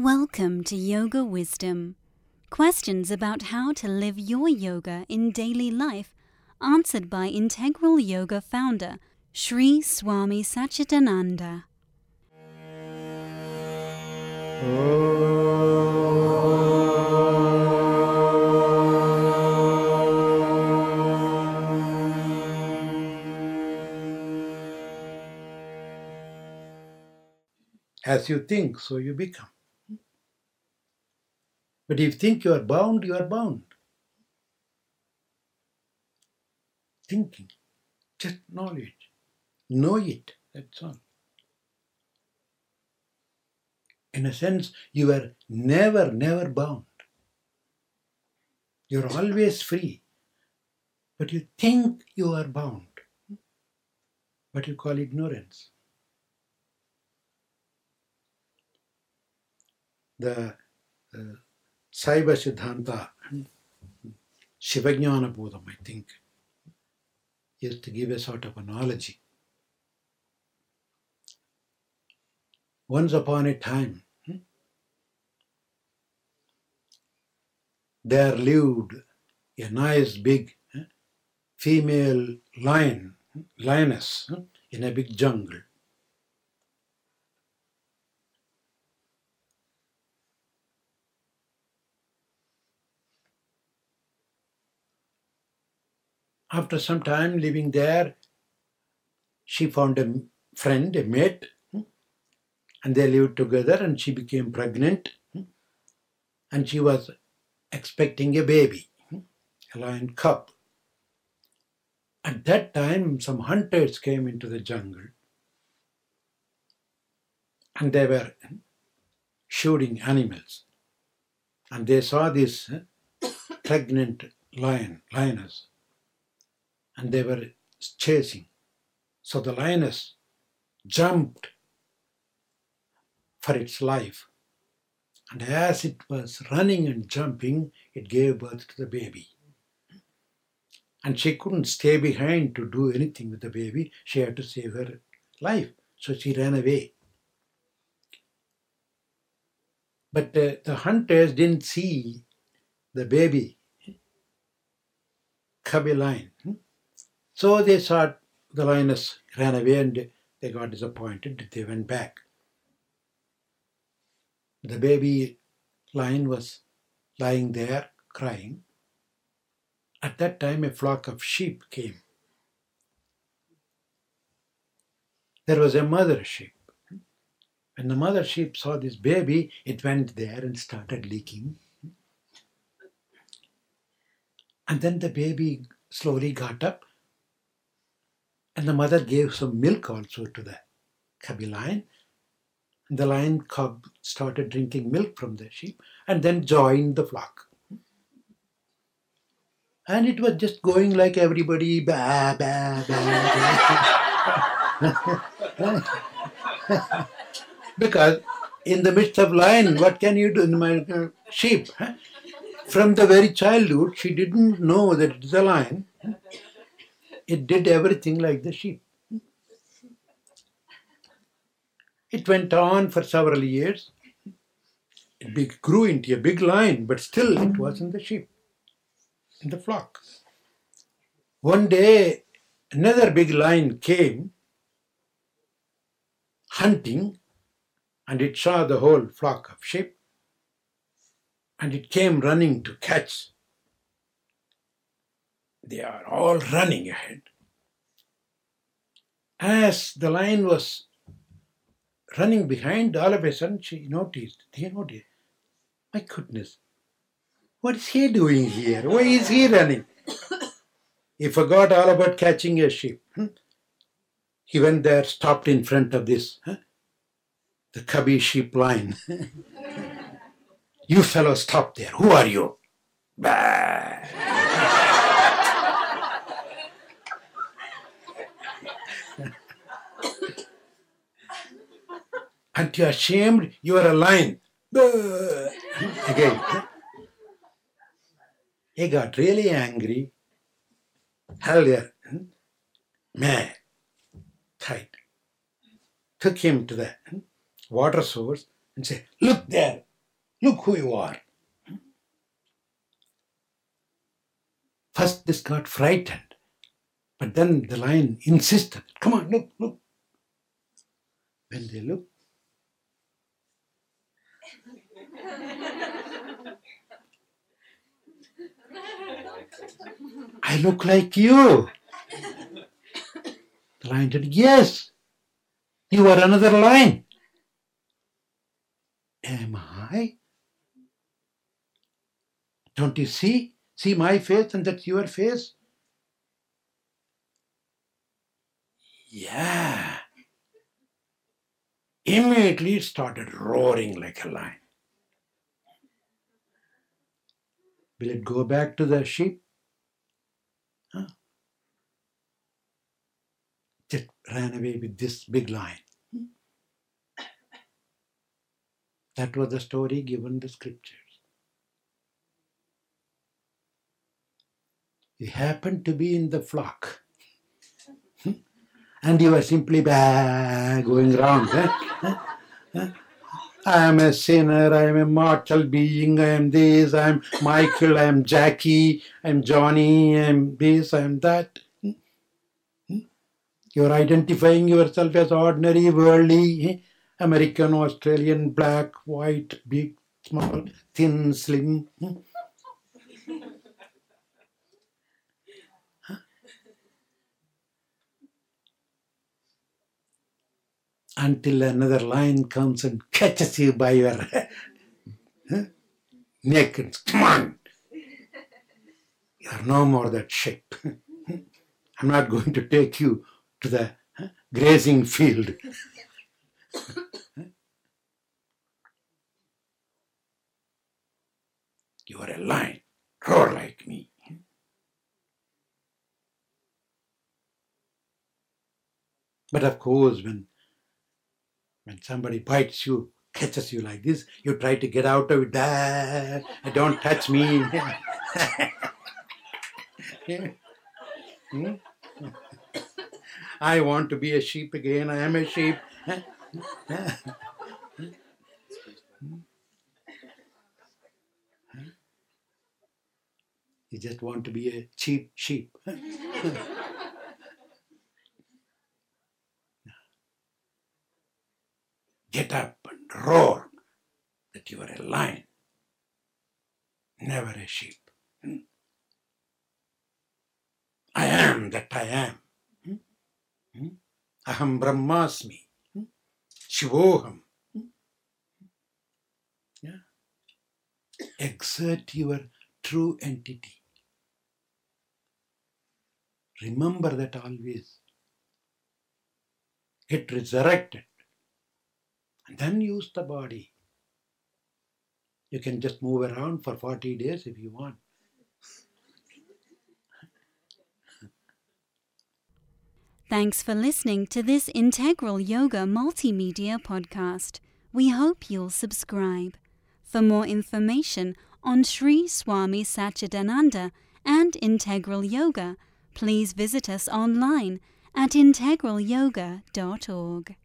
Welcome to Yoga Wisdom. Questions about how to live your yoga in daily life answered by Integral Yoga founder Sri Swami Satchidananda. As you think, so you become. But if you think you are bound, you are bound. Thinking, just knowledge. Know it, that's all. In a sense, you are never, never bound. You're always free. But you think you are bound. What you call ignorance. The uh, Saiva Siddhanta, Shivajnana Bodham, I think, used to give a sort of analogy. Once upon a time, there lived a nice big eh, female lion, lioness, eh, in a big jungle. After some time living there, she found a friend, a mate, hmm, and they lived together and she became pregnant hmm, and she was expecting a baby, hmm, a lion cub. At that time, some hunters came into the jungle and they were shooting animals. And they saw this pregnant lion, lioness, and they were chasing. So the lioness jumped for its life. And as it was running and jumping, it gave birth to the baby. And she couldn't stay behind to do anything with the baby. She had to save her life. So she ran away. But uh, the hunters didn't see the baby, cubby lion. So they saw the lioness ran away and they got disappointed. They went back. The baby lion was lying there crying. At that time, a flock of sheep came. There was a mother sheep. When the mother sheep saw this baby, it went there and started leaking. And then the baby slowly got up, and the mother gave some milk also to the cubby lion. And the lion cub started drinking milk from the sheep and then joined the flock. And it was just going like everybody, ba, ba, ba, because in the midst of lion, what can you do in my uh, sheep? Huh? From the very childhood, she didn't know that it's a lion. It did everything like the sheep. It went on for several years. It grew into a big lion, but still it wasn't the sheep in the flock. One day, another big lion came hunting and it saw the whole flock of sheep and it came running to catch. They are all running ahead. As the lion was running behind, all of a sudden she noticed, they noticed, my goodness, what is he doing here? Why is he running? He forgot all about catching a sheep. Hmm? He went there, stopped in front of this, huh? the cubby sheep line. you fellows stop there. Who are you? Bah. Aren't you ashamed? You are a lion. Again. He got really angry, held there, hmm? mad, tight, took him to the hmm, water source and said, Look there, Look who you are. Hmm? First, this got frightened, but then the lion insisted, Come on, look, look. When they looked, I look like you. The lion said, Yes, you are another lion. Am I? Don't you see? See my face and that's your face? Yeah. Immediately it started roaring like a lion. Will it go back to the sheep? Huh? Just ran away with this big lion. That was the story given the scriptures. He happened to be in the flock. And you were simply going around. eh? I am a sinner, I am a mortal being, I am this, I am Michael, I am Jackie, I am Johnny, I am this, I am that. Hmm? Hmm? You are identifying yourself as ordinary, worldly, eh? American, Australian, black, white, big, small, thin, slim. Hmm? Until another lion comes and catches you by your neck and come on. You are no more that shape. I'm not going to take you to the grazing field. You are a lion. Roar like me. But of course, when when somebody bites you, catches you like this, you try to get out of it. Ah, don't touch me. Hmm? I want to be a sheep again. I am a sheep. You just want to be a cheap sheep. Get up and roar that you are a lion, never a sheep. Hmm? I am that I am. Hmm? Hmm? Aham Brahmasmi. Shivoham. Exert your true entity. Remember that always. Get resurrected. And then use the body. You can just move around for 40 days if you want. Thanks for listening to this Integral Yoga Multimedia podcast. We hope you'll subscribe. For more information on Sri Swami Satchidananda and Integral Yoga, please visit us online at integralyoga.org.